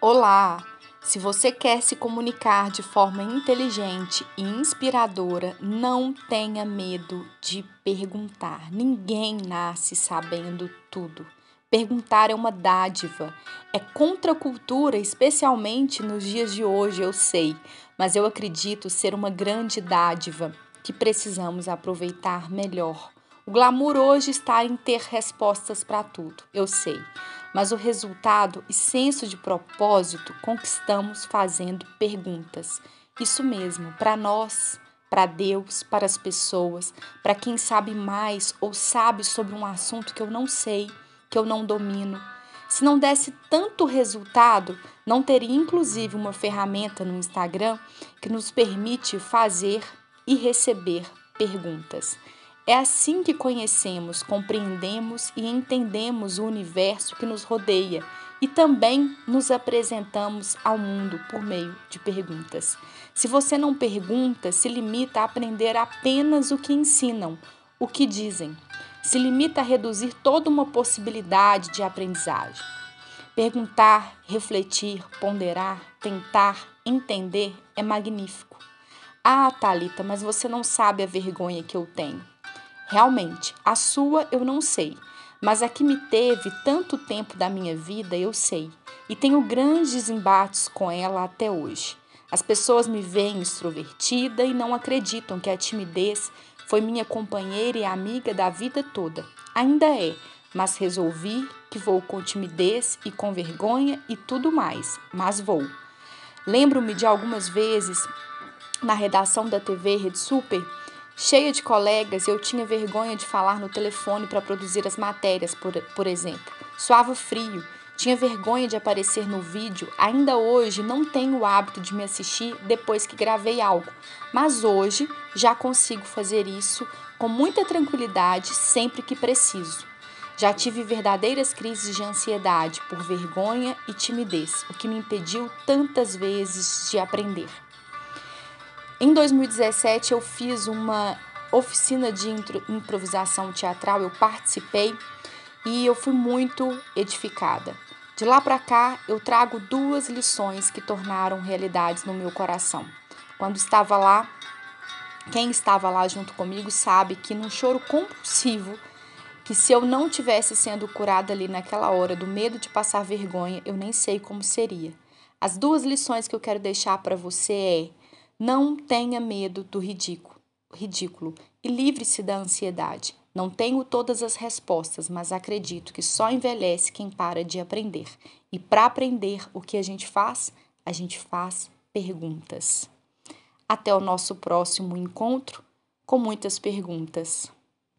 Olá! Se você quer se comunicar de forma inteligente e inspiradora, não tenha medo de perguntar. Ninguém nasce sabendo tudo. Perguntar é uma dádiva, é contra a cultura, especialmente nos dias de hoje, eu sei, mas eu acredito ser uma grande dádiva que precisamos aproveitar melhor. O glamour hoje está em ter respostas para tudo, eu sei, mas o resultado e senso de propósito conquistamos fazendo perguntas. Isso mesmo, para nós, para Deus, para as pessoas, para quem sabe mais ou sabe sobre um assunto que eu não sei, que eu não domino. Se não desse tanto resultado, não teria inclusive uma ferramenta no Instagram que nos permite fazer e receber perguntas. É assim que conhecemos, compreendemos e entendemos o universo que nos rodeia e também nos apresentamos ao mundo por meio de perguntas. Se você não pergunta, se limita a aprender apenas o que ensinam, o que dizem. Se limita a reduzir toda uma possibilidade de aprendizagem. Perguntar, refletir, ponderar, tentar, entender é magnífico. Ah, Talita, mas você não sabe a vergonha que eu tenho. Realmente, a sua eu não sei, mas a que me teve tanto tempo da minha vida eu sei, e tenho grandes embates com ela até hoje. As pessoas me veem extrovertida e não acreditam que a timidez foi minha companheira e amiga da vida toda. Ainda é, mas resolvi que vou com timidez e com vergonha e tudo mais, mas vou. Lembro-me de algumas vezes na redação da TV Rede Super Cheia de colegas, eu tinha vergonha de falar no telefone para produzir as matérias, por, por exemplo. Suava frio, tinha vergonha de aparecer no vídeo. Ainda hoje não tenho o hábito de me assistir depois que gravei algo, mas hoje já consigo fazer isso com muita tranquilidade sempre que preciso. Já tive verdadeiras crises de ansiedade por vergonha e timidez, o que me impediu tantas vezes de aprender. Em 2017 eu fiz uma oficina de improvisação teatral, eu participei e eu fui muito edificada. De lá para cá, eu trago duas lições que tornaram realidades no meu coração. Quando estava lá, quem estava lá junto comigo sabe que num choro compulsivo, que se eu não tivesse sendo curada ali naquela hora do medo de passar vergonha, eu nem sei como seria. As duas lições que eu quero deixar para você é não tenha medo do ridículo, ridículo e livre-se da ansiedade. Não tenho todas as respostas, mas acredito que só envelhece quem para de aprender. E para aprender, o que a gente faz? A gente faz perguntas. Até o nosso próximo encontro com muitas perguntas.